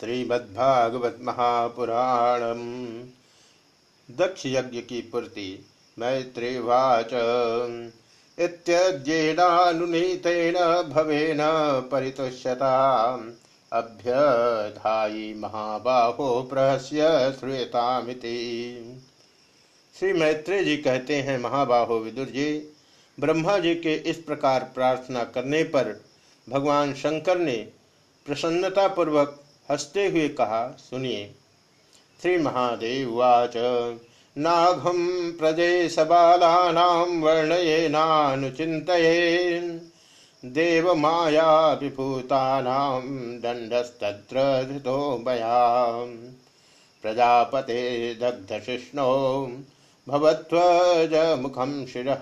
श्रीमद्भागवत महापुराण दक्ष यज्ञ की पूर्ति मैत्रीवाच। इत्यद्येनानुनीतेन भवेन परितुष्यता अभ्यधायी महाबाहो प्रहस्य श्रूयतामिति। श्री मैत्रेय जी कहते हैं, महाबाहो विदुर जी, ब्रह्मा जी के इस प्रकार प्रार्थना करने पर भगवान शंकर ने प्रसन्नतापूर्वक हँसते हुए कहा, सुनिए श्री महादेव वाच नाघम प्रदेश बालानाम वर्णयेनानुचिन्तये देव माया विभूतानाम दंडस्तत्र धृतो मया प्रजापते दग्धशिष्णो भवत्वज मुखम शिरः।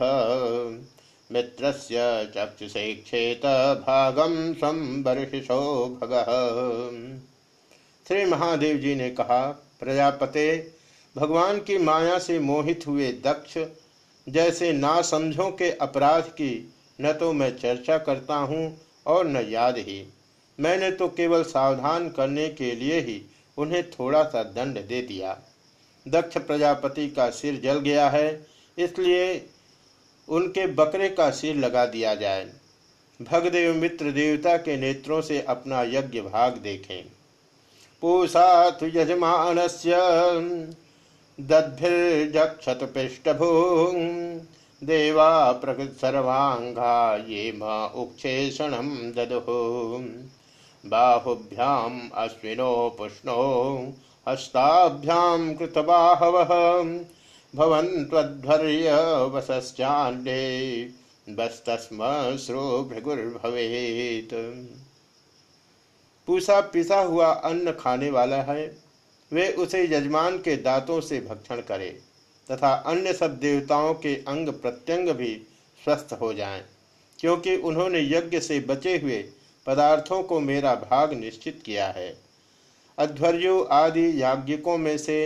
मित्रस्य चक्षुषे क्षेत भागम संबर्षिषो भगः। श्री महादेव जी ने कहा, प्रजापते, भगवान की माया से मोहित हुए दक्ष, जैसे ना समझों के अपराध की, न तो मैं चर्चा करता हूँ और न याद ही। मैंने तो केवल सावधान करने के लिए ही उन्हें थोड़ा सा दंड दे दिया। दक्ष प्रजापति का सिर जल गया है, इसलिए उनके बकरे का सिर लगा दिया जाए। भगदेव मित्र देवता के नेत्रों से अपना यज्ञ भाग देखें। पूषा तु यजमानस्य। दद्भिर्जक्षत पृष्ठभू देवा प्रकृत सर्वांगा ये उक्षेषणम ददुः। बाहुभ्याम अश्विनो पुष्णो हस्ताभ्याम कृतबाहवः। भवन्त्वध्वर्य वसश्चाण्डे बस्तस्म भृगुर्भवेत् पूसा पिसा हुआ अन्न खाने वाला है वे उसे यजमान के दांतों से भक्षण करें तथा अन्य सब देवताओं के अंग प्रत्यंग भी स्वस्थ हो जाएँ, क्योंकि उन्होंने यज्ञ से बचे हुए पदार्थों को मेरा भाग निश्चित किया है। अध्वर्यु आदि याज्ञिकों में से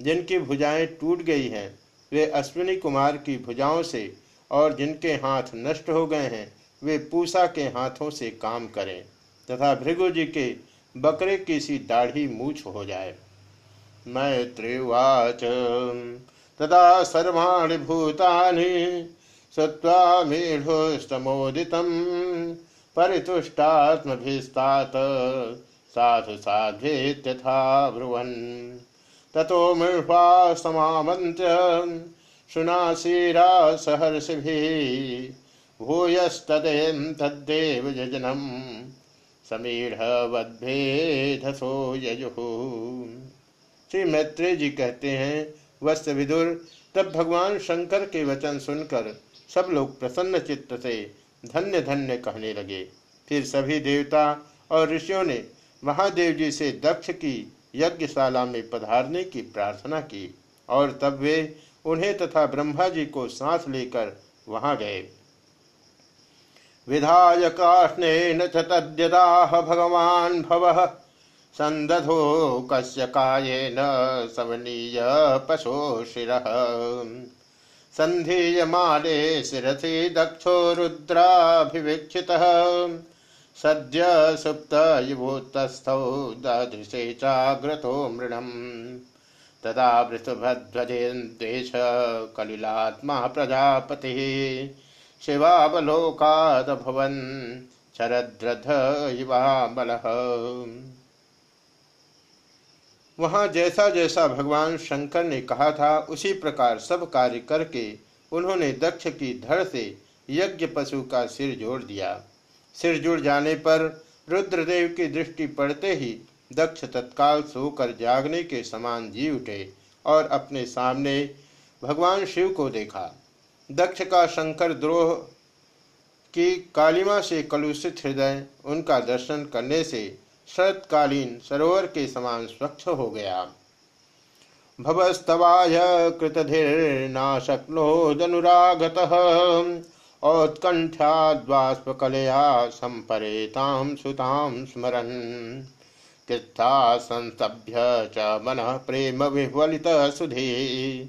जिनकी भुजाएँ टूट गई हैं वे अश्विनी कुमार की भुजाओं से और जिनके हाथ नष्ट हो गए हैं वे पूसा के हाथों से काम करें। तथा भृगु जी के बकरे की सी दाढ़ी मूछ हो जाए। मैत्रिवाच तदा सर्वाणि भूतानि सत्वा मेढोस्तमोदितं परितुष्टात्मभिस्तात, साधु साध्वेत्यथा ब्रुवन्। ततो मृषा समामन्त्य शुनाशीरा सहर्षिभिः भूयस्तदें तद्देव समीढ़वद्भेदसो यजुः। श्री मैत्रेय जी कहते हैं वस्त विदुर, तब भगवान शंकर के वचन सुनकर सब लोग प्रसन्न चित्त से धन्य धन्य कहने लगे। फिर सभी देवता और ऋषियों ने महादेव जी से दक्ष की यज्ञशाला में पधारने की प्रार्थना की और तब वे उन्हें तथा ब्रह्मा जी को सांस लेकर वहाँ गए। विधाय काष्णेन च तद्यदाह भगवान् भवः। सन्दधो कस्य कायेन सवनीय पशो शिरः सन्धीयमाने शिरसि दक्षो रुद्राभिवीक्षितः। सद्य सुप्त युभूतस्थौ ददृशे चाग्रतो मृणम्। तदा वृषभध्वजेन्द्वेष कलिलात्मा प्रजापतिः। शिवावलोकादभवन् शरद्रथ वहाँ जैसा जैसा भगवान शंकर ने कहा था, उसी प्रकार सब कार्य करके उन्होंने दक्ष की धड़ से यज्ञ पशु का सिर जोड़ दिया। सिर जुड़ जाने पर रुद्रदेव की दृष्टि पड़ते ही दक्ष तत्काल सोकर जागने के समान जी उठे और अपने सामने भगवान शिव को देखा। दक्ष का शंकर द्रोह की कालिमा से कलुषित हृदय उनका दर्शन करने से शरतकालीन सरोवर के समान स्वच्छ हो गया। भवस्तवाय कृतधिर्नाशक्नोदनुरागत औत्कंठ्याद्वाष्पकलया संपरेतां सुतां स्मरन्। कृत्था संस्तभ्य च मनः प्रेम विह्वलित सुधे।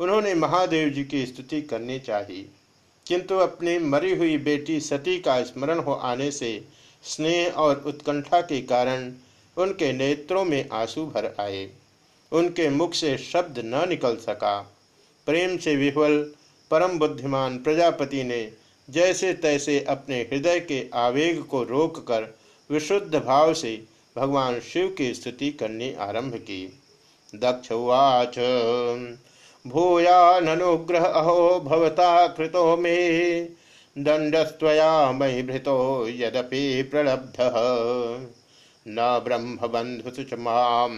उन्होंने महादेव जी की स्तुति करनी चाहिए। किंतु अपनी मरी हुई बेटी सती का स्मरण हो आने से स्नेह और उत्कंठा के कारण उनके नेत्रों में आँसू भर आए। उनके मुख से शब्द न निकल सका। प्रेम से विह्वल, परम बुद्धिमान प्रजापति ने जैसे तैसे अपने हृदय के आवेग को रोककर विशुद्ध भाव से भगवान शिव की स्तुति करनी आरंभ की। दक्ष उवाच भूयानुग्रह अहो भवता कृतो मे दंडस्त्वया मयि भृतो यदपि प्रलब्ध। न ब्रह्मबंधुसु च माम,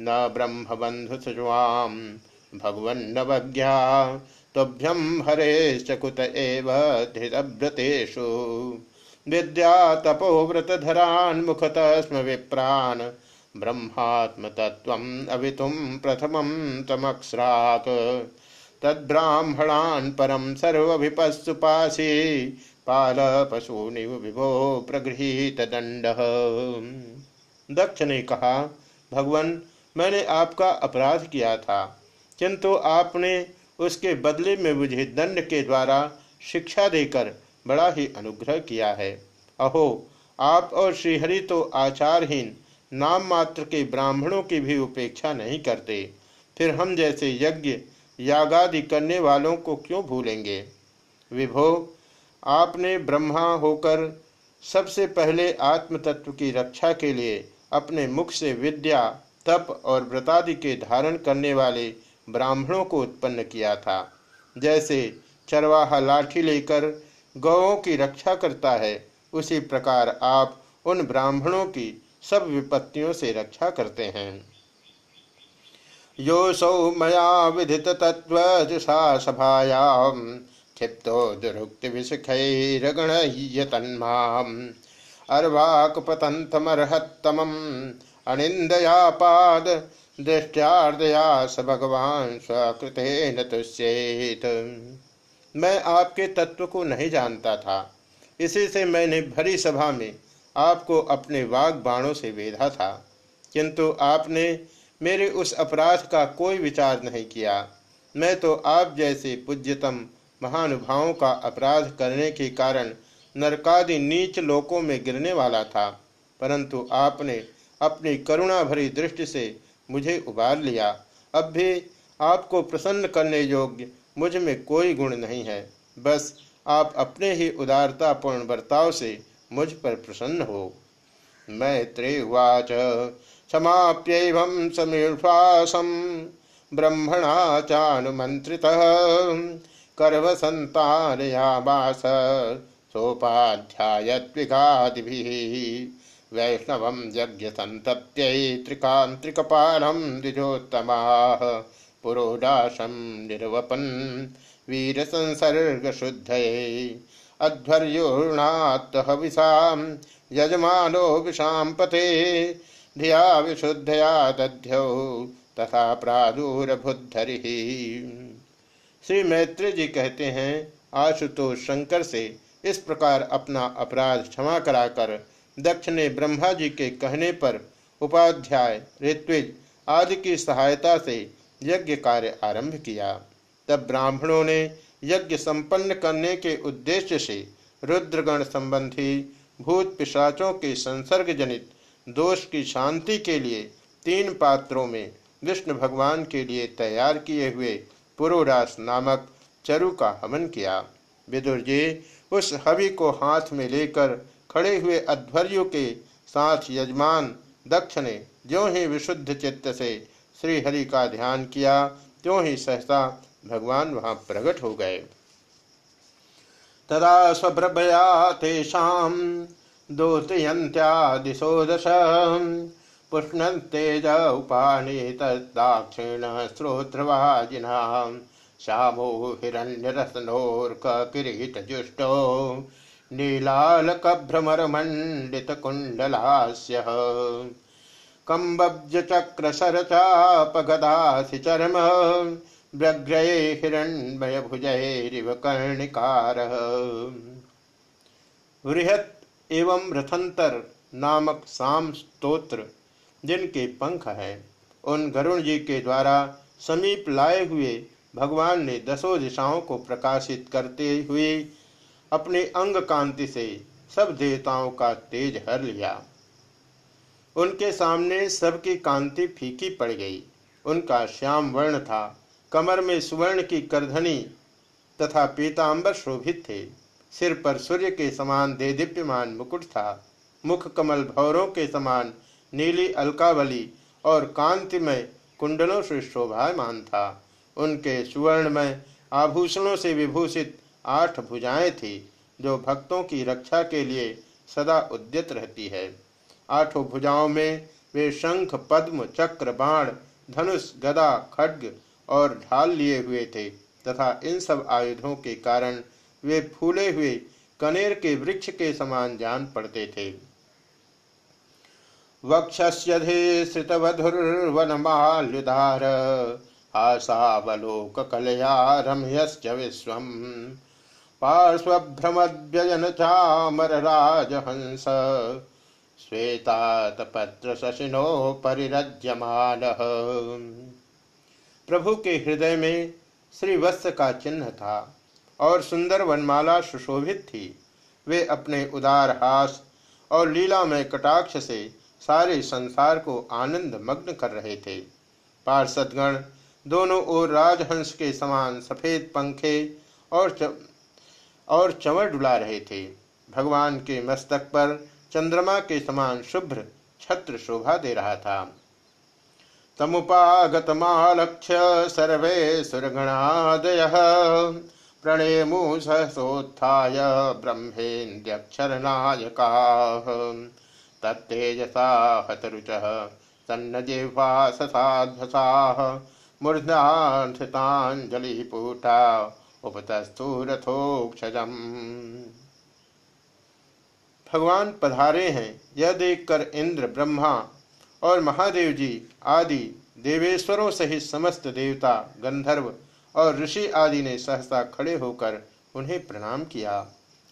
न ब्रह्मबंधुसुवाम भगवन्नवज्ञा तोभ्यम हरेश्च कुत एव धृतव्रतेषु विद्या तपोव्रतधरान् मुखतः स्म विप्रान्। ब्रह्मात्मतत्त्वम् अवितुं प्रथमं तमक्स्राक् तद्ब्राह्मणान् परं सर्वभिपस्सुपासि पालपशूनिव विभो प्रगृहीत दंड दक्ष ने कहा, भगवान, मैंने आपका अपराध किया था, किंतु आपने उसके बदले में मुझे दंड के द्वारा शिक्षा देकर बड़ा ही अनुग्रह किया है। अहो, आप और श्रीहरि तो आचारहीन नाम मात्र के ब्राह्मणों की भी उपेक्षा नहीं करते। फिर हम जैसे यज्ञ, यागादि करने वालों को क्यों भूलेंगे? विभो, आपने ब्रह्मा होकर सबसे पहले आत्म तत्व की रक्षा के लिए अपने मुख से विद्या, तप और व्रतादि के धारण करने वाले ब्राह्मणों को उत्पन्न किया था। जैसे चरवाहा लाठी लेकर गौों की रक्षा करता है। उसी प्रकार आप उन ब्राह्मणों की सब विपत्तियों से रक्षा करते हैं। यो सौ मया विधित तत्व सभायाम, क्षिप्तो दुरुक्ति विषखैरगण तन्माम अर्वाक पतंतमर्हत्तम अनिंदया पाद दृष्टार्दया स भगवान स्वकृते न तुष्येत। मैं आपके तत्व को नहीं जानता था। इसी से मैंने भरी सभा में आपको अपने वाग बाणों से वेधा था। किंतु आपने मेरे उस अपराध का कोई विचार नहीं किया। मैं तो आप जैसे पूज्यतम महानुभावों का अपराध करने के कारण नरकादि नीच लोकों में गिरने वाला था। परंतु आपने अपनी करुणा भरी दृष्टि से मुझे उबार लिया। अब भी आपको प्रसन्न करने योग्य मुझमें कोई गुण नहीं है। बस आप अपने ही उदारतापूर्ण बर्ताव से मुझ पर प्रसन्न हो। मैत्रेवाच समाप्य समीर्वासम ब्रह्मणा चानुमंत्रित कर्व संतानयामास सोपाध्यायत्विगादि वैष्णव यज्ञ संतप्त्यै त्रिकांत्रिकपालम द्विजोत्तमाः पुरोडाशम निर्वपन वीर संसर्ग शुद्ध अध्वर्योणात्हविषा यजमानो विषाम पते धिया विशुद्धया दध्यौ तथा प्रादुर्भुद्धरि श्री मैत्री जी कहते हैं, आशुतोष शंकर से इस प्रकार अपना अपराध क्षमा कराकर दक्ष ने ब्रह्मा जी के कहने पर उपाध्याय ऋत्विज आदि की सहायता से यज्ञ कार्य आरंभ किया। तब ब्राह्मणों ने यज्ञ संपन्न करने के उद्देश्य से रुद्रगण संबंधी भूत पिशाचों के संसर्ग जनित दोष की शांति के लिए तीन पात्रों में विष्णु भगवान के लिए तैयार किए हुए पुरोरास नामक चरु का हवन किया। विदुर जी, उस हवि को हाथ में लेकर खड़े हुए अध्वर्यु के साथ यजमान दक्ष ने जो ही विशुद्ध चित्त से श्री हरि का ध्यान किया, त्यों ही सहसा भगवान वहाँ प्रकट हो गए। तदा स्वप्रभया तेषाम दोतयंत्यादिशो दश पुष्णतेज उपाने तदाक्षिण श्रोत्रवाजिना श्यामो हिरण्यरसनोर्किरीटजुष्टो नीलालकभ्रमरमण्डितकुण्डलास्य। कम्बब्जचक्रशरचापगदासि चर्म। व्यग्रये हिरण्मय भुजैरिव कर्णिकार बृहत एवं रथंतर नामक साम स्तोत्र जिनके पंख हैं, उन गरुण जी के द्वारा समीप लाए हुए भगवान ने दसों दिशाओं को प्रकाशित करते हुए अपने अंग कांति से सब देवताओं का तेज हर लिया। उनके सामने सबकी कांति फीकी पड़ गई। उनका श्याम वर्ण था। कमर में सुवर्ण की करधनी तथा पीताम्बर शोभित थे। सिर पर सूर्य के समान दे दीप्यमान मुकुट था। मुख कमल भौरों के समान नीली अलकावली और कांतिमय कुंडलों से शोभायमान था। उनके सुवर्णमय आभूषणों से विभूषित आठ भुजाएँ थी, जो भक्तों की रक्षा के लिए सदा उद्यत रहती है। आठों भुजाओं में वे शंख, पद्म, चक्र, बाण, धनुष, गदा, खड्ग और ढाल लिए हुए थे तथा इन सब आयुधों के कारण वे फूले हुए कनेर के वृक्ष के समान जान पड़ते थे। वक्षस्यधे श्रितवधुर्वनमाल्युधार आशावलोक कलया रम्यश्च विश्वम्। पार्श्वभ्रमद्यजन चामर राजहंस श्वेतातपत्र शशिनो परिरज्यमान। प्रभु के हृदय में श्री वत्स का चिन्ह था और सुंदर वनमाला सुशोभित थी। वे अपने उदार हास और लीलामय कटाक्ष से सारे संसार को आनंद मग्न कर रहे थे। पार्षदगण दोनों ओर राजहंस के समान सफ़ेद पंखे और च... और चंवर डुला रहे थे। भगवान के मस्तक पर चंद्रमा के समान शुभ्र छत्र शोभा दे रहा था। तमुपागतमालक्ष्य सर्वे सुरगणादय। प्रणेमु सहसोत्थाय ब्रह्मेन्द्यक्षरनायका। तत्तेजसा हतरुचः सन्नजिह्वा ससाध्वसाः मूर्धांसिताञ्जलिपूटा उपतस्थूरथोक्षजम् भगवान पधारे हैं, यह देखकर इंद्र, ब्रह्मा और महादेव जी आदि देवेश्वरों सहित समस्त देवता, गंधर्व और ऋषि आदि ने सहसा खड़े होकर उन्हें प्रणाम किया।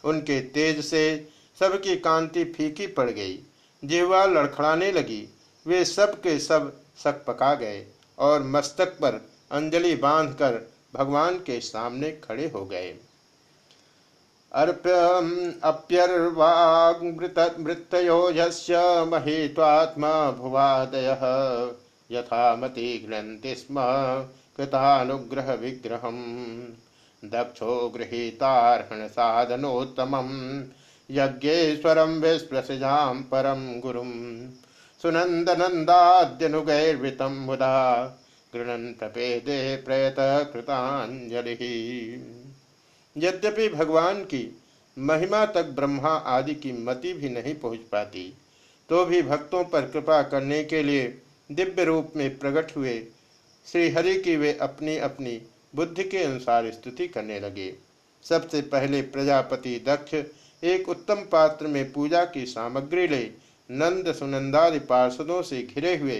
उनके तेज से सबकी कांति फीकी पड़ गई। जीवा लड़खड़ाने लगी। वे सब के सब सक पका गए और मस्तक पर अंजलि बांधकर भगवान के सामने खड़े हो गए। अर्प्यर्वाग्मृतयोजस्य महीत्वात्मा भुवादयः। यथा मति गृह्णन्ति स्म कृतानुग्रह विग्रहम् दक्षो गृहीतार्हण साधनोत्तमम् यज्ञेश्वरं विस्पृशजां परं गुरुं सुनन्दनन्दाद्यनुगैर्वृतं मुदा। गृणन् प्रपेदे प्रयत कृताञ्जलिः यद्यपि भगवान की महिमा तक ब्रह्मा आदि की मति भी नहीं पहुँच पाती तो भी भक्तों पर कृपा करने के लिए दिव्य रूप में प्रकट हुए श्री हरि की वे अपनी अपनी बुद्धि के अनुसार स्तुति करने लगे। सबसे पहले प्रजापति दक्ष एक उत्तम पात्र में पूजा की सामग्री ले नंद सुनंदादि पार्षदों से घिरे हुए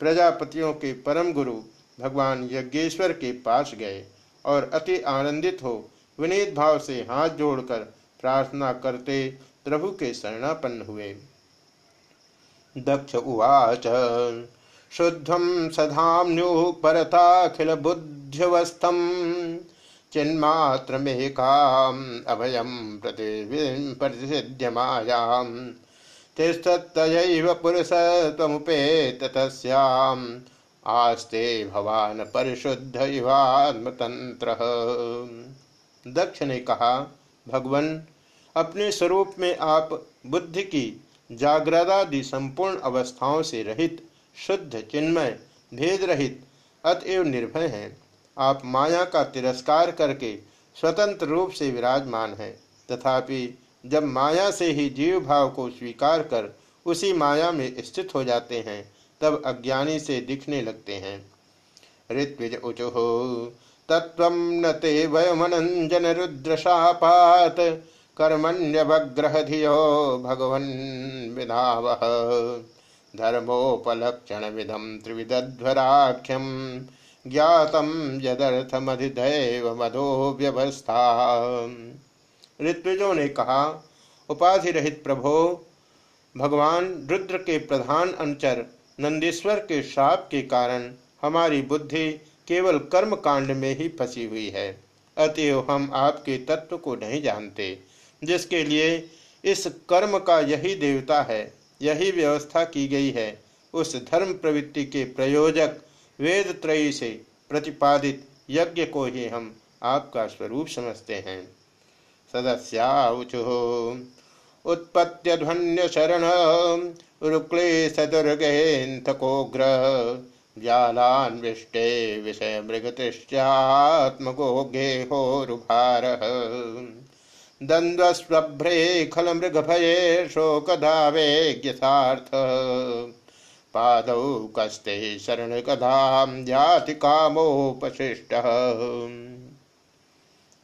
प्रजापतियों के परम गुरु भगवान यज्ञेश्वर के पास गए और अति आनंदित हो विनीत भाव से हाथ जोड़कर प्रार्थना करते प्रभु के शरणापन्न हुए। दक्ष उवाच शुद्धम सधाम्यु परताखिल बुद्ध्यवस्थम चिन्मात्रमेकाम अभयम प्रतिसिद्ध मायाम तिष्ठत्तयैव पुरुष आस्ते भवान परिशुद्ध इवात्मतंत्र दक्ष ने कहा, भगवान, अपने स्वरूप में आप बुद्धि की जागृदादि संपूर्ण अवस्थाओं से रहित, शुद्ध, चिन्मय, भेद रहित, अतएव निर्भय हैं। आप माया का तिरस्कार करके स्वतंत्र रूप से विराजमान हैं। तथापि जब माया से ही जीव भाव को स्वीकार कर उसी माया में स्थित हो जाते हैं, तब अज्ञानी से दिखने लगते हैं। ऋत्विज उचुह तत्व न ते वयमनंजन रुद्रशापात कर्मण्यवग्रह धियो भगवन् विधाव। धर्मोपलक्षण विधम त्रिविदध्वराख्यम ज्ञातम यदर्थमधिदैव मधो व्यवस्था ऋत्विजों ने कहा उपाधि रहित प्रभो, भगवान रुद्र के प्रधान अनुचर नंदीश्वर के शाप के कारण हमारी बुद्धि केवल कर्म कांड में ही फंसी हुई है, अतएव हम आपके तत्व को नहीं जानते, जिसके लिए इस कर्म का यही देवता है, यही व्यवस्था की गई है, उस धर्म प्रवृत्ति के प्रयोजक वेद त्रयी से प्रतिपादित यज्ञ को ही हम आपका स्वरूप समझते हैं। सदस्याचु उत्पत्त्यध्वन्य शरण रुक्ले सदुर्गेन्तकोग्र व्यालान्विष्टे विषय मृगतृष्टात्मगोगेहोरुभारः द्वन्द्वस्वभ्रे खल मृगभये शोकधावेज्ञसार्थ पादौ कस्ते शरण कदाम जाति कामोपशिष्ट।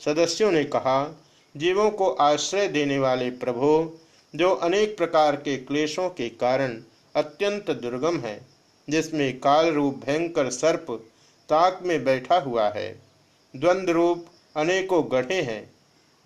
सदस्यों ने कहा, जीवों को आश्रय देने वाले प्रभु, जो अनेक प्रकार के क्लेशों के कारण अत्यंत दुर्गम है जिसमें काल रूप भयंकर सर्प ताक में बैठा हुआ है। द्वंद्व रूप अनेकों गढ़े हैं।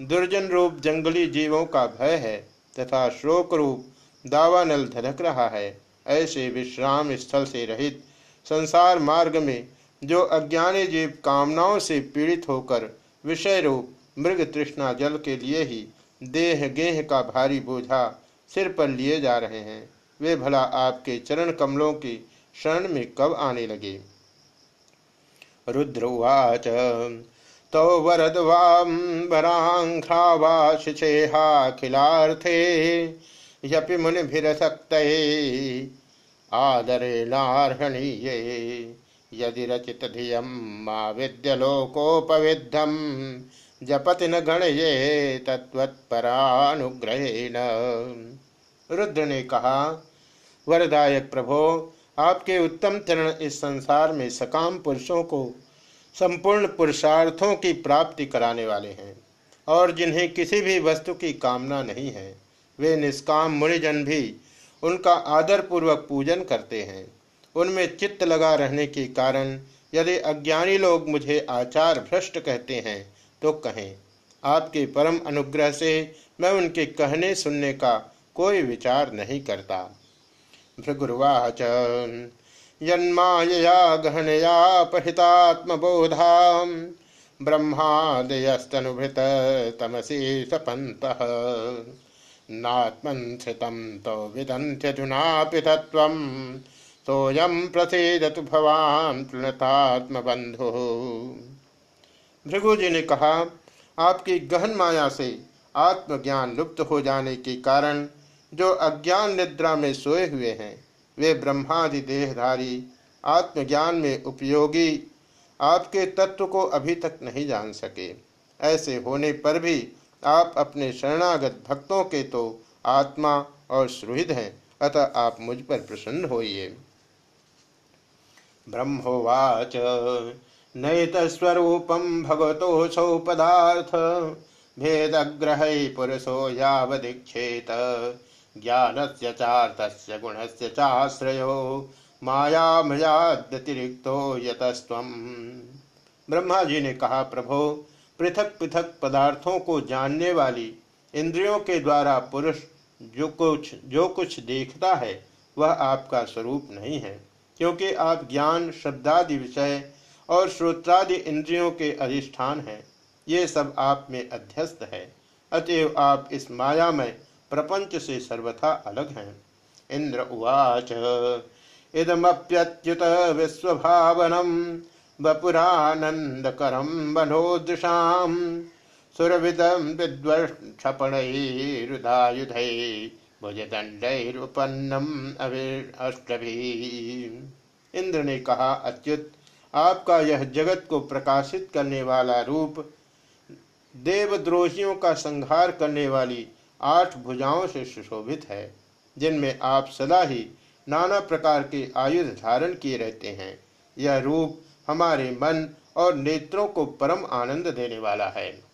दुर्जन रूप जंगली जीवों का भय है तथा शोक रूप दावानल धधक रहा है। ऐसे विश्राम स्थल से रहित संसार मार्ग में जो अज्ञानी जीव कामनाओं से पीड़ित होकर विषय रूप मृग तृष्णा जल के लिए ही देह गेह का भारी बोझा सिर पर लिए जा रहे हैं। वे भला आपके चरण कमलों की शरण में कब आने लगे? रुद्रवाच तो वरद वराघ्रावाशिषेहाखिलार्थे यपि मुनिभिरसक्त आदरेणार्हणीये यदि रचित धियम मा विद्यलोकोपविद्धम जपति न गणये तत्वत्परानुग्रहेण रुद्र ने कहा वरदायक प्रभो आपके उत्तम चरण इस संसार में सकाम पुरुषों को, संपूर्ण पुरुषार्थों की प्राप्ति कराने वाले हैं। और जिन्हें किसी भी वस्तु की कामना नहीं है, वे निष्काम मुनिजन भी उनका आदर पूर्वक पूजन करते हैं। उनमें चित्त लगा रहने के कारण यदि अज्ञानी लोग मुझे आचार भ्रष्ट कहते हैं तो कहें, आपके परम अनुग्रह से मैं उनके कहने सुनने का कोई विचार नहीं करता। भृगुर्वाच यन्मायया गहनया पहितात्मबोधा ब्रह्मादयस्तनुभृत तमसी सपंत नात्मंसृतं तो विदन्त्यधुनापि तत्त्वं सोऽयं प्रसीदतु भवान् प्रणतात्मबन्धुः भृगु ने कहा, आपकी गहन माया से आत्मज्ञान लुप्त हो जाने के कारण जो अज्ञान निद्रा में सोए हुए हैं, वे ब्रह्मादि देहधारी, आत्मज्ञान में उपयोगी, आपके तत्व को अभी तक नहीं जान सके। ऐसे होने पर भी आप अपने शरणागत भक्तों के तो आत्मा और सुहृद हैं, अतः आप मुझ पर प्रसन्न होइए। ब्रह्मोवाच, नैतस्वरूपं भगवतोऽसौ पदार्थ भेदग्रह पुरुषो यावदीक्षेत ज्ञानस्य चार्थस्य गुणस्य चाश्रयो। मायामयादतिरिक्तो यतस्त्वम्। ब्रह्मा जी ने कहा, प्रभो, पृथक पृथक पदार्थों को जानने वाली इंद्रियों के द्वारा पुरुष जो कुछ जो कुछ देखता है, वह आपका स्वरूप नहीं है, क्योंकि आप ज्ञान, शब्दादि विषय और श्रोत्रादि इंद्रियों के अधिष्ठान हैं। ये सब आप में अध्यस्त है। अतएव आप इस माया में प्रपंच से सर्वथा अलग हैं। इंद्र उवाच, इदमप्यच्युत विश्वभावनम वपुरानंदकरम वनोदृशाम, सुरविदम विद्वक्षपणैरुदायुधै भुजदंडैरुपन्नम अष्टभी। इंद्र ने कहा, अच्युत, आपका यह जगत को प्रकाशित करने वाला रूप, देवद्रोहियों का संहार करने वाली आठ भुजाओं से सुशोभित है, जिनमें आप सदा ही नाना प्रकार के आयुध धारण किए रहते हैं। यह रूप हमारे मन और नेत्रों को परम आनंद देने वाला है।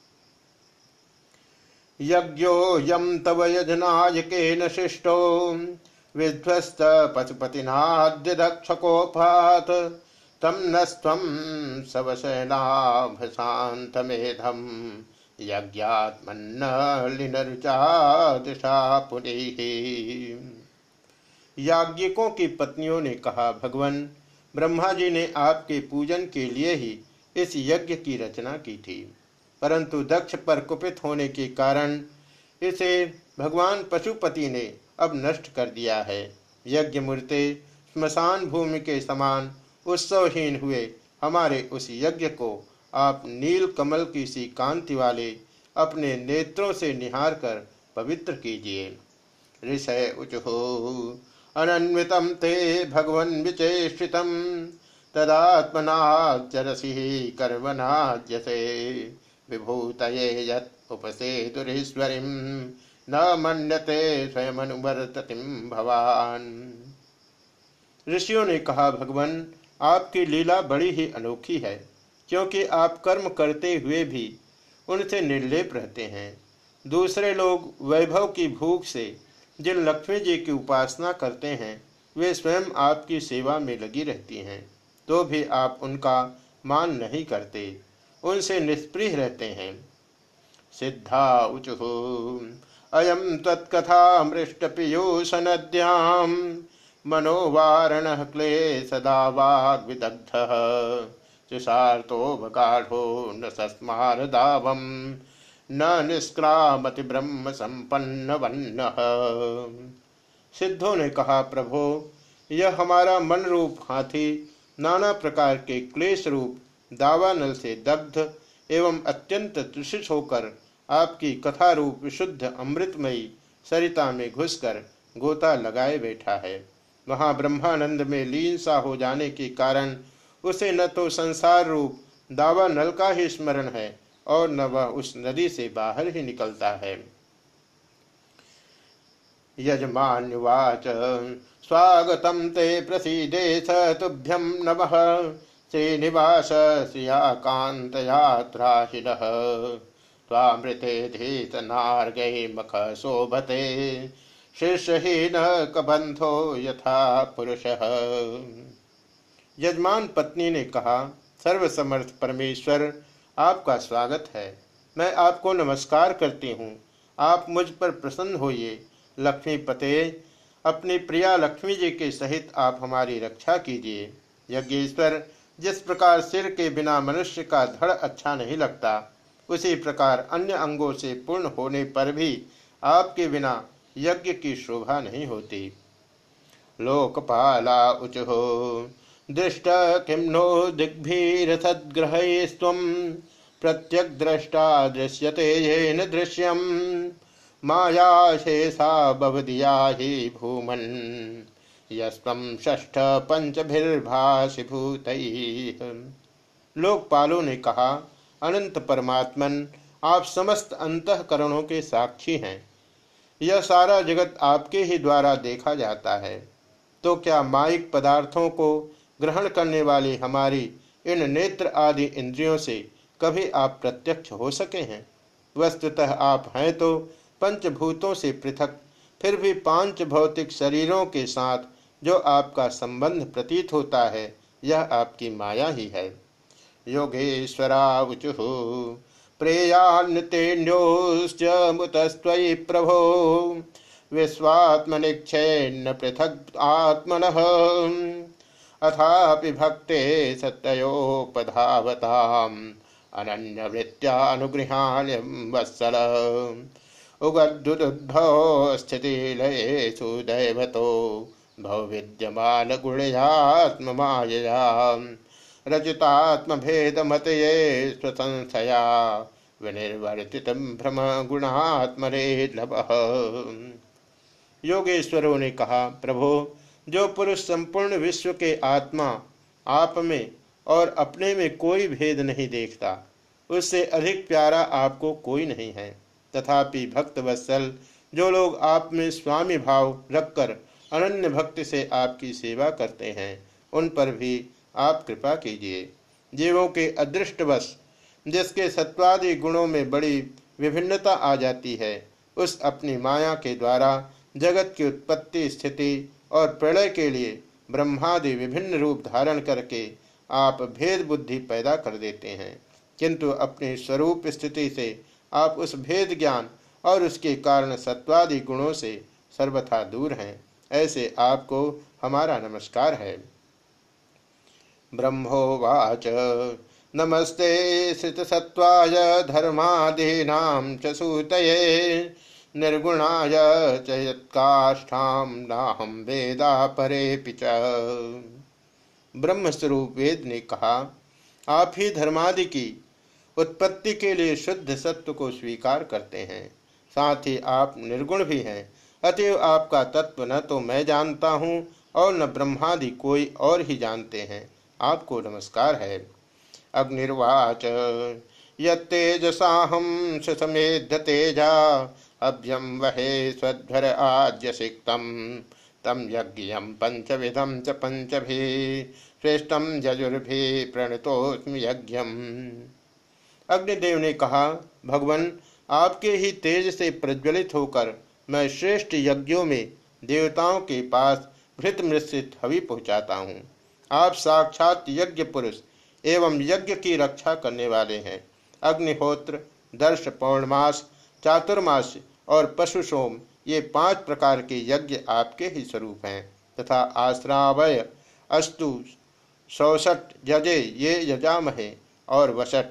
यज्ञो यम तव यजनायकेन शिष्टो, विध्वस्त पशुपतिनाद्य दक्षकोपात तम नस्त्वं सवशनाभशान्तमेधम् याज्ञिकों की पत्नियों ने कहा, भगवान ब्रह्मा जी ने आपके पूजन के लिए ही इस यज्ञ की रचना की थी। परंतु दक्ष पर कुपित होने के कारण इसे भगवान पशुपति ने अब नष्ट कर दिया है। यज्ञ मूर्ति स्मशान भूमि के समान उत्सवहीन हुए। हमारे उस यज्ञ को आप नील कमल की सी कांति वाले अपने नेत्रों से निहार कर पवित्र कीजिए। ऋषय उचहो अनन्वितम ते भगवन विचेषित तदात्मनाचरसी कर्मनाजसे विभूत उपसे दुरीश्वरी न मन्यते स्वयं अनुवर्ततिम भवान। ऋषियों ने कहा, भगवान, आपकी लीला बड़ी ही अनोखी है। क्योंकि आप कर्म करते हुए भी उनसे निर्लेप रहते हैं। दूसरे लोग वैभव की भूख से जिन लक्ष्मी जी की उपासना करते हैं, वे स्वयं आपकी सेवा में लगी रहती हैं तो भी आप उनका मान नहीं करते, उनसे निष्प्रिय रहते हैं। सिद्धा उचु अयम तत्कथा मृष्ट पीयूष नद्याम मनोवारण सदा वाग विदग्ध न सस्मारदाभम न निष्क्रामति ब्रह्म संपन्न वन्न सिद्धों ने कहा, प्रभो, यह हमारा मन रूप हाथी नाना प्रकार के क्लेश रूप दावानल से दग्ध एवं अत्यंत दूषित होकर आपकी कथा रूप विशुद्ध अमृतमयी सरिता में घुसकर गोता लगाए बैठा है। वहाँ ब्रह्मानंद में लीन सा हो जाने के कारण उसे न तो संसार रूप, दावा नल का ही स्मरण है, और न वह उस नदी से बाहर ही निकलता है। यजमान्युवाच स्वागतम ते प्रसीदेश तुभ्यम नम श्रीनिवास श्रियाकान्तयात्राशिन त्वामृते धीतनार्गै मख शोभते शीर्षहीन कबंधो यथा पुरुष। यजमान पत्नी ने कहा, सर्वसमर्थ परमेश्वर, आपका स्वागत है। मैं आपको नमस्कार करती हूँ। आप मुझ पर प्रसन्न होइए। लक्ष्मी पते अपनी प्रिया लक्ष्मी जी के सहित आप हमारी रक्षा कीजिए। यज्ञेश्वर, जिस प्रकार सिर के बिना मनुष्य का धड़ अच्छा नहीं लगता, उसी प्रकार अन्य अंगों से पूर्ण होने पर भी आपके बिना यज्ञ की शोभा नहीं होती। लोकपाला उच हो दृष्ट किं नो दिग्भिरसद्ग्रहैस्त्वं प्रत्यग्द्रष्टा दृश्यते येन दृश्यं। मायाशेषा बवदिया हि भूमन्। यस्त्वं षष्ठ पंचभिर्भाषि भूतैः लोकपालों ने कहा, अनंत परमात्मन, आप समस्त अंतकरणों के साक्षी हैं। यह सारा जगत आपके ही द्वारा देखा जाता है। तो क्या माइक पदार्थों को ग्रहण करने वाली हमारी इन नेत्र आदि इंद्रियों से कभी आप प्रत्यक्ष हो सके हैं। वस्तुतः आप हैं तो पंचभूतों से पृथक, फिर भी पाँच भौतिक शरीरों के साथ जो आपका संबंध प्रतीत होता है, यह आपकी माया ही है। योगेश्वरावचु प्रेयान्तेन्योश्चमुतस्त्वयि प्रभो, विश्वात्मनिक्षेन्न पृथक आत्मन। अथापि भक्ते सत्योपधावताम् अनन्यवृत्त्यानुगृहाण्यं वत्सल। उगद्दुद्भव स्थितिलयेषु दैवतो भवविद्यमानगुणयात्ममायया रचितात्मभेदमतये स्वसंशया। विनिर्वर्तितं भ्रम गुणात्मरे योगेश्वरों ने कहा, प्रभो जो पुरुष संपूर्ण विश्व के आत्मा, आप में और अपने में कोई भेद नहीं देखता, उससे अधिक प्यारा आपको कोई नहीं है। तथापि भक्त वत्सल जो लोग आप में स्वामी भाव रखकर अनन्य भक्ति से आपकी सेवा करते हैं, उन पर भी आप कृपा कीजिए। जीवों के अदृष्टवश, जिसके सत्वादि गुणों में बड़ी विभिन्नता आ जाती है, उस अपनी माया के द्वारा जगत की उत्पत्ति स्थिति और प्रलय के लिए ब्रह्मादि विभिन्न रूप धारण करके आप भेद बुद्धि पैदा कर देते हैं। किंतु अपने स्वरूप स्थिति से आप उस भेद ज्ञान और उसके कारण सत्वादि गुणों से सर्वथा दूर हैं। ऐसे आपको हमारा नमस्कार है। ब्रह्मोवाच। नमस्ते श्रितसत्त्वाय धर्मादीनां च सूतये। निर्गुणाय च वेदा परेऽपि च। ब्रह्मस्वरूप वेद ने कहा, आप ही धर्मादि की उत्पत्ति के लिए शुद्ध सत्व को स्वीकार करते हैं। साथ ही आप निर्गुण भी हैं। अतएव आपका तत्व न तो मैं जानता हूँ और न ब्रह्मादि कोई और ही जानते हैं। आपको नमस्कार है। अग्निर्वाच। यतेजसाहम समेध तेजा। अभ्यम वहे स्वध्वर आज्य सिक्तम तम यज्ञ पंचविधम च पंचभि श्रेष्ठम जजुर्भि प्रणतोस्म यज्ञम। अग्निदेव ने कहा, भगवान, आपके ही तेज से प्रज्वलित होकर मैं श्रेष्ठ यज्ञों में देवताओं के पास भृत मृषित हवि पहुँचाता हूँ। आप साक्षात यज्ञ पुरुष एवं यज्ञ की रक्षा करने वाले हैं। अग्निहोत्र, दर्श, पौर्णमास, चातुर्मास और पशु सोम ये पाँच प्रकार के यज्ञ आपके ही स्वरूप हैं। तथा आश्रावय अस्तु सौसठ, यजे, ये यजामहे और वसठ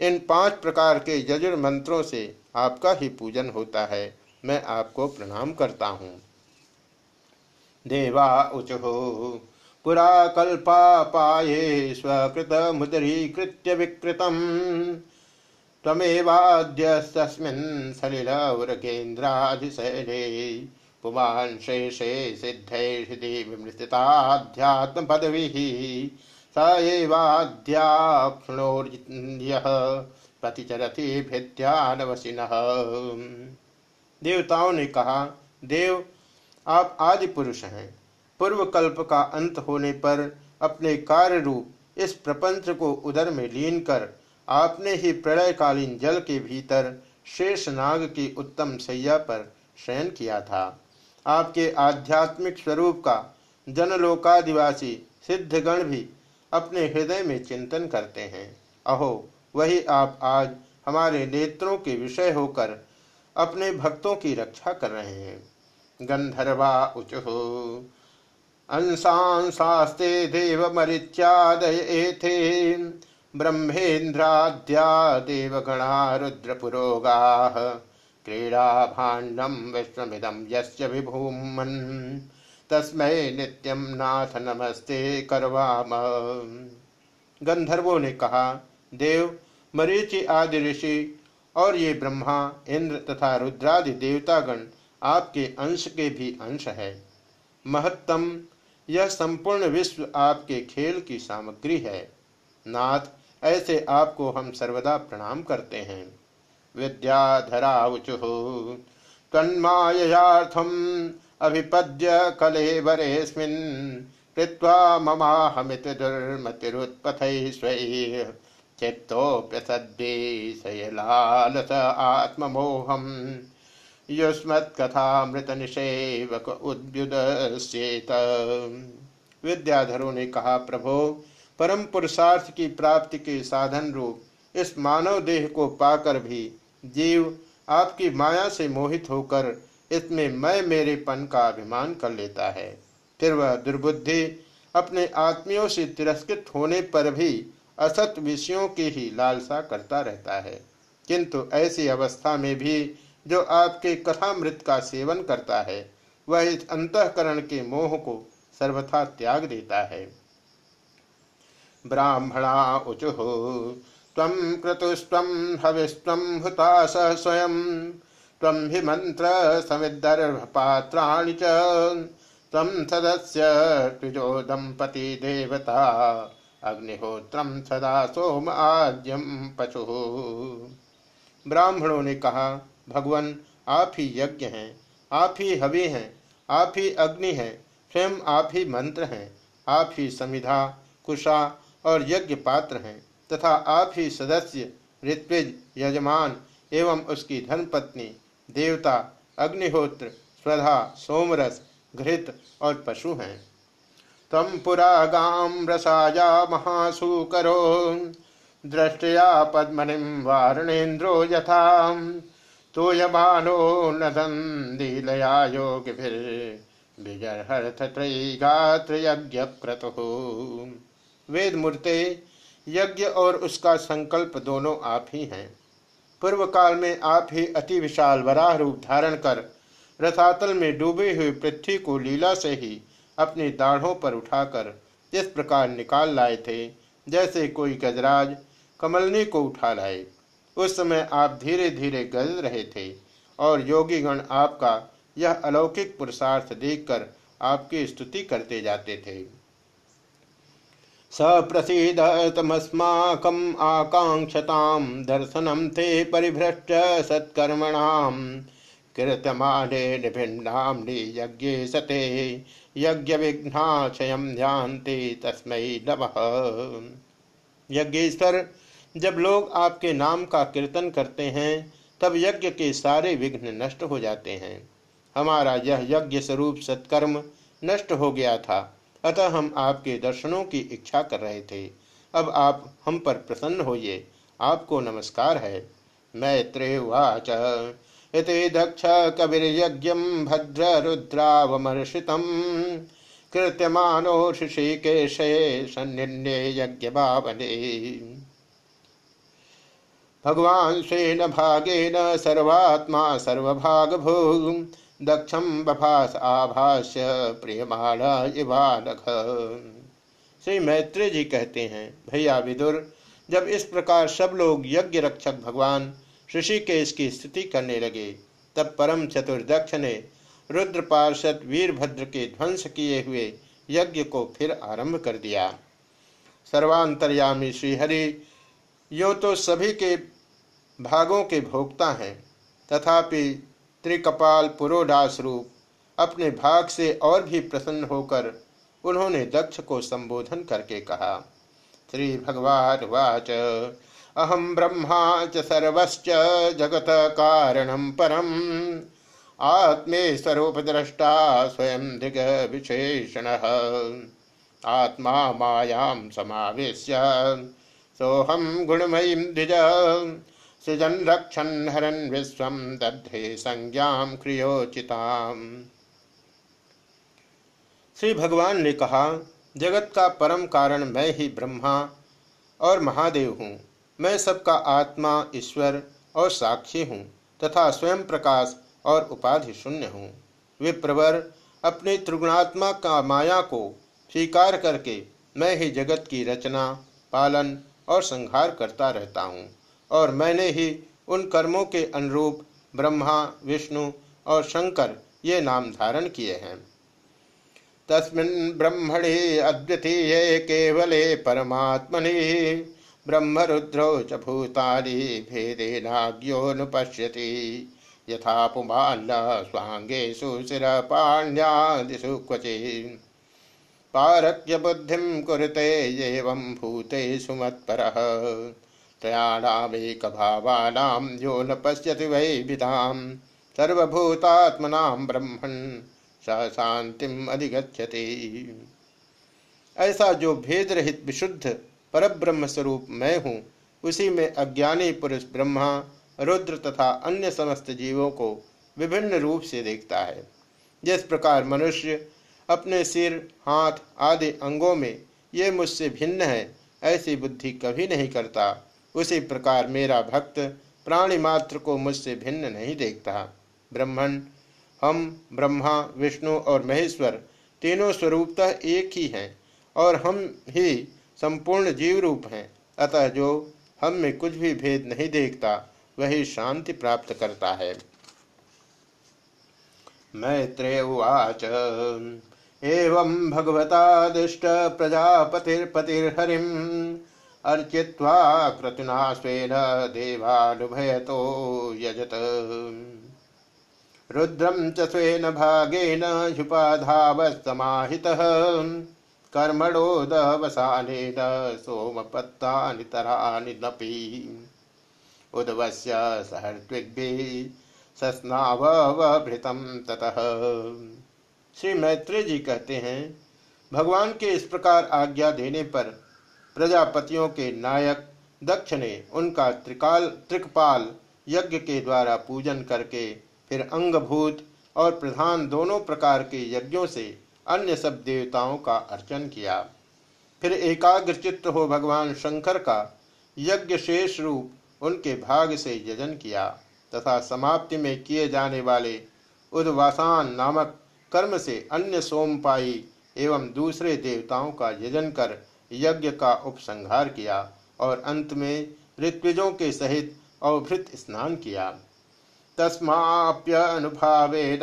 इन पाँच प्रकार के यजुर मंत्रों से आपका ही पूजन होता है। मैं आपको प्रणाम करता हूँ। देवा उचुः, पुरा कल्पापाये स्वकृत मुद्रीकृत्य विकृतम्। त्वमेवाद्यस्तस्मिन् सलिलवृगेन्द्राधिशैले पुमान् शेषे सिद्धैर्हृदि विमृतिताध्यात्मपदविः स एवाद्याक्षणोर्यः प्रतिचरति भिद्यानवसिनः देवताओं ने कहा, देव, आप आदि पुरुष हैं। पूर्व कल्प का अंत होने पर अपने कार्य रूप इस प्रपंच को उदर में लीन कर आपने ही प्रलयकालीन जल के भीतर शेष नाग की उत्तम सैया पर शयन किया था। आपके आध्यात्मिक स्वरूप का जनलोकादिवासी सिद्धगण भी अपने हृदय में चिंतन करते हैं। अहो, वही आप आज हमारे नेत्रों के विषय होकर अपने भक्तों की रक्षा कर रहे हैं। गंधर्वा उचुः अंशांशास्ते देवमरिच्यादयेथे ब्रह्मेन्द्राद्या देवगणा रुद्रपुरोगाः क्रीडाभाण्डं विश्वमिदं यस्य विभूमन्। नाथ नमस्ते करवाम। गंधर्वों ने कहा, देव, मरीचि आदि ऋषि और ये ब्रह्मा, इंद्र तथा रुद्रादि देवतागण आपके अंश के भी अंश है। महत्तम यह संपूर्ण विश्व आपके खेल की सामग्री है। नाथ ऐसे आपको हम सर्वदा प्रणाम करते हैं। विद्याधरा उचु तन्मायाथम अभिपद्य कलेवरेस्मिन् कृत्वा ममाहमित दुर्मतिरुत्पथ स्वै चित्तोप्यसद्भिशयलालस आत्ममोहम्। युष्मत्कथामृत निषेवक उद्युदस्येत। विद्याधरों ने कहा, प्रभो परम पुरुषार्थ की प्राप्ति के साधन रूप इस मानव देह को पाकर भी जीव आपकी माया से मोहित होकर इसमें मैं मेरे पन का अभिमान कर लेता है। फिर वह दुर्बुद्धि अपने आत्मियों से तिरस्कृत होने पर भी असत विषयों की ही लालसा करता रहता है। किंतु ऐसी अवस्था में भी जो आपके कथामृत का सेवन करता है, वह इस अंतकरण के मोह को सर्वथा त्याग देता है। ब्राह्मणा उचु। तम क्रतुस्व हविस्व हुतास स्वयं। तम हि मंत्र समिदर्भपात्राणि च। तम सदस्य त्रिजो दंपति देवता। अग्निहोत्रम सदा सोम आद्यम पशु। ब्राह्मणों ने कहा, भगवान, आप ही यज्ञ हैं, आप ही हवि हैं, आप ही अग्नि हैं, स्वयं आप ही मंत्र हैं, आप ही समिधा कुशा और यज्ञ पात्र हैं, तथा आप ही सदस्य, ऋत्विज, यजमान एवं उसकी धर्मपत्नी, देवता, अग्निहोत्र, स्वधा, सोमरस, घृत और पशु हैं। तम पुरा गाम रसाया महासुकरो दृष्टया पद्मनिम वारणेन्द्रो यथा। तोयमानो नदन्दीलया योगिभिर्विजर्हर्थत्रयी गात्रयज्ञक्रतुः वेद मूर्ते यज्ञ और उसका संकल्प दोनों आप ही हैं। पूर्व काल में आप ही अति विशाल वराह रूप धारण कर रथातल में डूबी हुई पृथ्वी को लीला से ही अपनी दाढ़ों पर उठाकर इस प्रकार निकाल लाए थे, जैसे कोई गजराज कमलनी को उठा लाए। उस समय आप धीरे धीरे गज रहे थे और योगीगण आपका यह अलौकिक पुरुषार्थ देखकर आपकी स्तुति करते जाते थे। स प्रसीद तमस्माकम आकांक्षताम दर्शनम ते परिभ्रष्ट निभिन्नाम यज्ञ सते यज्ञ विघ्नाशयम ध्यानते तस्मै नमः। यज्ञेश्वर, जब लोग आपके नाम का कीर्तन करते हैं, तब यज्ञ के सारे विघ्न नष्ट हो जाते हैं। हमारा यह यज्ञ स्वरूप सत्कर्म नष्ट हो गया था। अतः हम आपके दर्शनों की इच्छा कर रहे थे। अब आप हम पर प्रसन्न होइए। आपको नमस्कार है। मैत्रेवाच। इति दक्ष कविर्यज्ञ भद्र रुद्रावमर्षितम कृत्यमानो ऋषिकेशे सन्निन्ये यज्ञ भावने भगवान स्वेन भागेन सर्वात्मा सर्वभाग भोग दक्षम बभास आभाष्य प्रियमाणा इवानख श्री मैत्री जी कहते हैं, भैया विदुर, जब इस प्रकार सब लोग यज्ञ रक्षक भगवान ऋषिकेश की स्थिति करने लगे, तब परम चतुर्दक्ष ने रुद्र पार्षद वीरभद्र के ध्वंस किए हुए यज्ञ को फिर आरंभ कर दिया। सर्वांतर्यामी श्रीहरि, यो तो सभी के भागों के भोक्ता हैं, तथापि त्रिकपाल पुरोडास रूप अपने भाग से और भी प्रसन्न होकर उन्होंने दक्ष को संबोधन करके कहा, श्री भगवान वाच अहम ब्रह्मा च जगत कारणम परम। आत्मे स्वरूपद्रष्टा स्वयं दिग विशेषण। आत्मा मायां समावेश्य सोहम गुणमयी द्विज। सृजन रक्षन हरन विश्व दधे संज्ञा क्रियोचिताम। श्री भगवान ने कहा, जगत का परम कारण मैं ही ब्रह्मा और महादेव हूँ। मैं सबका आत्मा, ईश्वर और साक्षी हूँ तथा स्वयं प्रकाश और उपाधि शून्य हूँ। विप्रवर अपने त्रिगुणात्मा का माया को स्वीकार करके मैं ही जगत की रचना, पालन और संहार करता रहता हूँ। और मैंने ही उन कर्मों के अनुरूप ब्रह्मा, विष्णु और शंकर ये नाम धारण किए हैं। तस्मिन् ब्रह्मणे अद्वितीय केवले परमात्मनि। ब्रह्मरुद्रौ च भूतानि भेदेनाज्ञोनुपश्यति यथा पुमान्न स्वांगेषु शिरपाण्यादिषु क्वचि पारक्य बुद्धिं कुरुते एवं भूतेषु मत्परः। त्रयाणामेकभावानां यो न पश्यति वै विधाम सर्वभूतात्मनां स शांतिम अधिगछति ऐसा जो भेद रहित विशुद्ध परब्रह्म स्वरूप मैं हूँ, उसी में अज्ञानी पुरुष ब्रह्मा, रुद्र तथा अन्य समस्त जीवों को विभिन्न रूप से देखता है। जिस प्रकार मनुष्य अपने सिर, हाथ आदि अंगों में ये मुझसे भिन्न है, ऐसी बुद्धि कभी नहीं करता। उसी प्रकार मेरा भक्त प्राणी मात्र को मुझसे भिन्न नहीं देखता। ब्रह्मण हम, ब्रह्मा, विष्णु और महेश्वर तीनों स्वरूपतः एक ही हैं और हम ही संपूर्ण जीव रूप हैं। अतः जो हम में कुछ भी भेद नहीं देखता, वही शांति प्राप्त करता है। मैत्रेय उवाच, एवं भगवतादिष्ट प्रजापतिर्पतिर्हरिम। अर्चित्वा क्रतुना स्वेन देवानुभयतो यजत। रुद्रम च स्वेन भागेन ह्युपाधावस्तमाहितः कर्मणोदवसानेन सोमपत्तानि तरानि नपि। उद्वस्य सहर्त्विग्भिः सस्नावभृतम ततः। श्री मैत्री जी कहते हैं, भगवान के इस प्रकार आज्ञा देने पर प्रजापतियों के नायक दक्ष ने उनका त्रिकाल त्रिकपाल यज्ञ के द्वारा पूजन करके, फिर अंगभूत और प्रधान दोनों प्रकार के यज्ञों से अन्य सब देवताओं का अर्चन किया। फिर एकाग्र चित्त हो भगवान शंकर का यज्ञ शेष रूप उनके भाग से यजन किया तथा समाप्ति में किए जाने वाले उद्वासान नामक कर्म से अन्य सोमपाई एवं दूसरे देवताओं का यजन कर यज्ञ का उपसंहार किया और अंत में ऋत्विजों के सहित अवभृत स्नान किया। तस्माप्यनुभावेन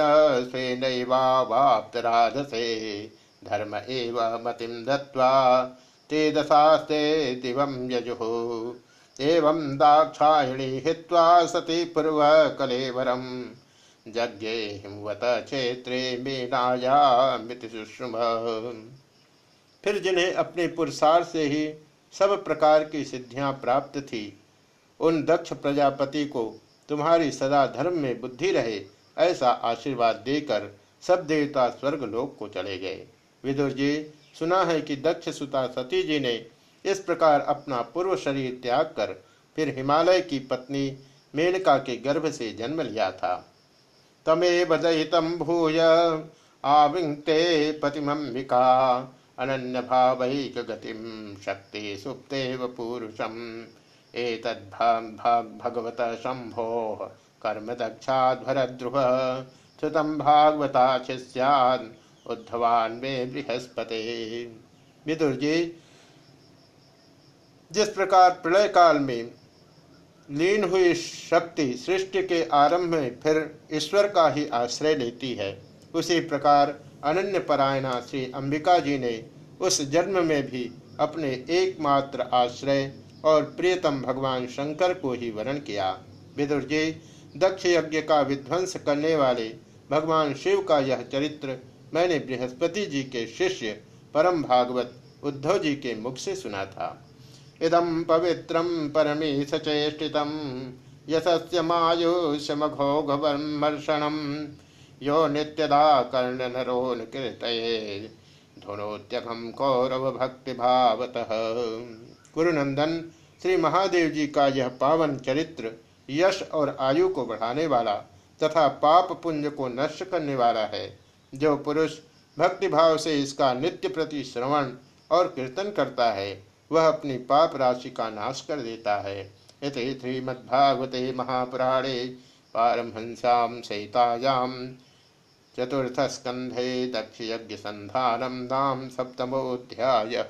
स्वेनैवाप्तराधसे धर्म एव मतिम दत्वा ते दशास्ते दिवं यजुः। एवं दाक्षायणी हित्वा सती पूर्व कलेवरम जज्ञे हिमवत क्षेत्रे मीनायामिति सुषुम फिर जिन्हें अपने पुरसार से ही सब प्रकार की सिद्धियाँ प्राप्त थी, उन दक्ष प्रजापति को तुम्हारी सदा धर्म में बुद्धि रहे, ऐसा आशीर्वाद देकर सब देवता स्वर्ग लोक को चले गए। विदुर जी, सुना है कि दक्ष सुता सती जी ने इस प्रकार अपना पूर्व शरीर त्याग कर फिर हिमालय की पत्नी मेनका के गर्भ से जन्म लिया था। तमे बदयितम भूय आविंगते पतिमंबिका अनन्य भावैक गतिम शक्ति सुप्तेव पुरुषम भगवत शंभो कर्म दक्षाध्वरध्रुव श्रुतम भागवता शिष्यान उद्धवान में बृहस्पति। विदुर जी जिस प्रकार प्रलय काल में लीन हुई शक्ति सृष्टि के आरंभ में फिर ईश्वर का ही आश्रय लेती है, उसी प्रकार अनन्य परायणा श्री अंबिका जी ने उस जन्म में भी अपने एकमात्र आश्रय और प्रियतम भगवान शंकर को ही वर्ण किया। विदुर जी, दक्ष यज्ञ का विध्वंस करने वाले भगवान शिव का यह चरित्र मैंने बृहस्पति जी के शिष्य परम भागवत उद्धव जी के मुख से सुना था। इदम पवित्रम परमी सचेष्टितम यशस्य मायुष्यमघोघवर्षणम यो नित्यदा कर्ण नरोन कीर्तये धुनोत्यघम कौरव भक्ति भावतः गुरुनंदन, श्री महादेव जी का यह पावन चरित्र यश और आयु को बढ़ाने वाला तथा पाप पुण्य को नष्ट करने वाला है, जो पुरुष भक्तिभाव से इसका नित्य प्रति श्रवण और कीर्तन करता है, वह अपनी पाप राशि का नाश कर देता है। इति श्रीमद्भागवते महापुराणे पारमहंस्यां सहितायां चतुर्थस्कन्धे संधानम नाम सप्तमोऽध्यायः।